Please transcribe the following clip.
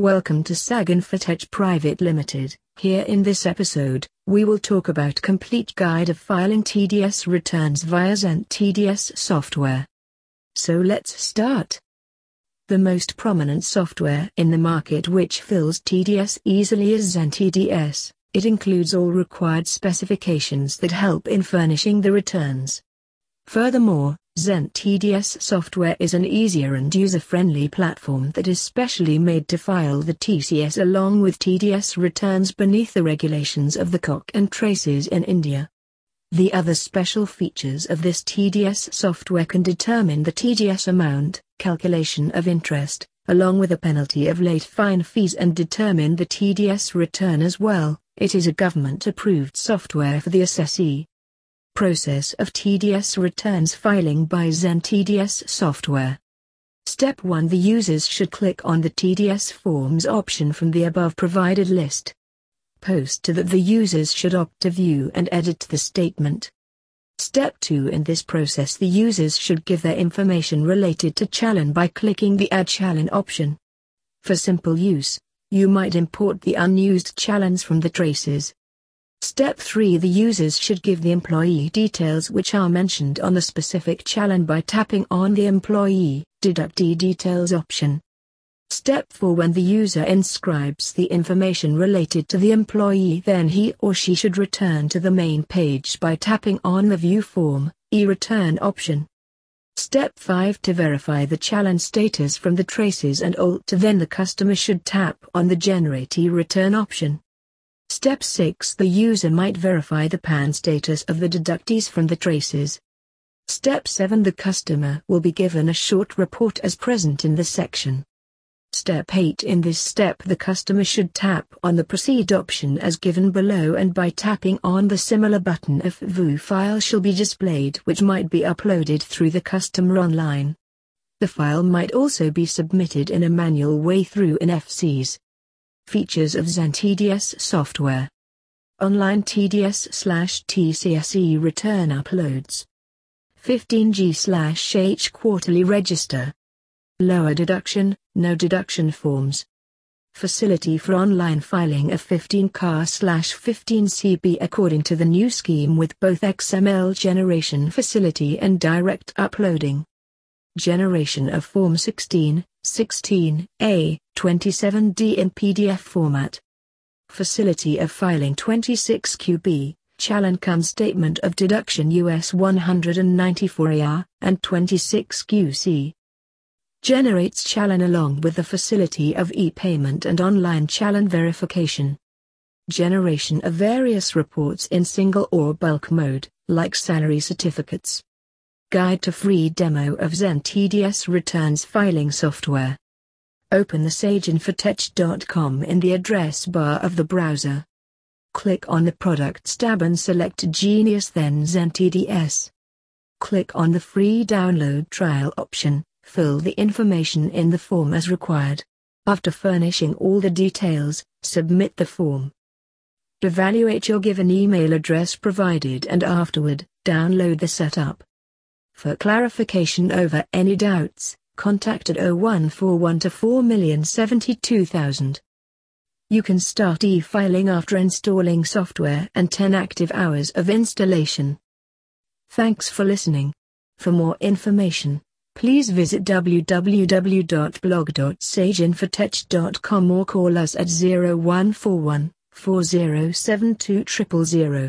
Welcome to Sagan Saginfotech Private Limited. Here in this episode, we will talk about complete guide of filing TDS returns via Gen TDS software. So let's start. The most prominent software in the market which fills TDS easily is Gen TDS. It includes all required specifications that help in furnishing the returns. Furthermore, Gen TDS software is an easier and user-friendly platform that is specially made to file the TCS along with TDS returns beneath the regulations of the COC and traces in India. The other special features of this TDS software can determine the TDS amount, calculation of interest, along with a penalty of late fine fees and determine the TDS return as well. It is a government-approved software for the assessee. Process of TDS returns filing by Gen TDS software. Step 1 The users should click on the TDS forms option from the above provided list. Post to that the users should opt to view and edit the statement. Step 2 In this process the users should give their information related to Challan by clicking the Add Challan option. For simple use, you might import the unused challans from the traces. Step 3 The users should give the employee details which are mentioned on the specific challan by tapping on the Employee Deductee Details option. Step 4 When the user inscribes the information related to the employee then he or she should return to the main page by tapping on the View Form, e-Return option. Step 5 To verify the challan status from the traces and alt then the customer should tap on the Generate e-Return option. Step 6 The user might verify the PAN status of the deductees from the traces. Step 7 The customer will be given a short report as present in the section. Step 8 In this step the customer should tap on the Proceed option as given below and by tapping on the similar button a VU file shall be displayed which might be uploaded through the customer online. The file might also be submitted in a manual way through FCs. Features of Gen TDS software. Online TDS slash TCSE return uploads. 15G slash H quarterly register. Lower deduction, no deduction forms. Facility for online filing of 15 CAR slash 15 CB according to the new scheme with both XML generation facility and direct uploading. Generation of Form 16, 16A, 27D in PDF format. Facility of filing 26QB, Challan cum Statement of Deduction US 194AR, and 26QC. Generates Challan along with the facility of e-payment and online Challan verification. Generation of various reports in single or bulk mode, like salary certificates. Guide to free demo of Gen TDS returns filing software. Open the saginfotech.com in the address bar of the browser. Click on the Products tab and select Genius then Gen TDS. Click on the free download trial option, fill the information in the form as required. After furnishing all the details, submit the form. Evaluate your given email address provided and afterward, download the setup. For clarification over any doubts, contact at 0141 to 4072000. You can start e-filing after installing software and 10 active hours of installation. Thanks for listening. For more information, please visit www.blog.saginfotech.com or call us at 0141 4072 000.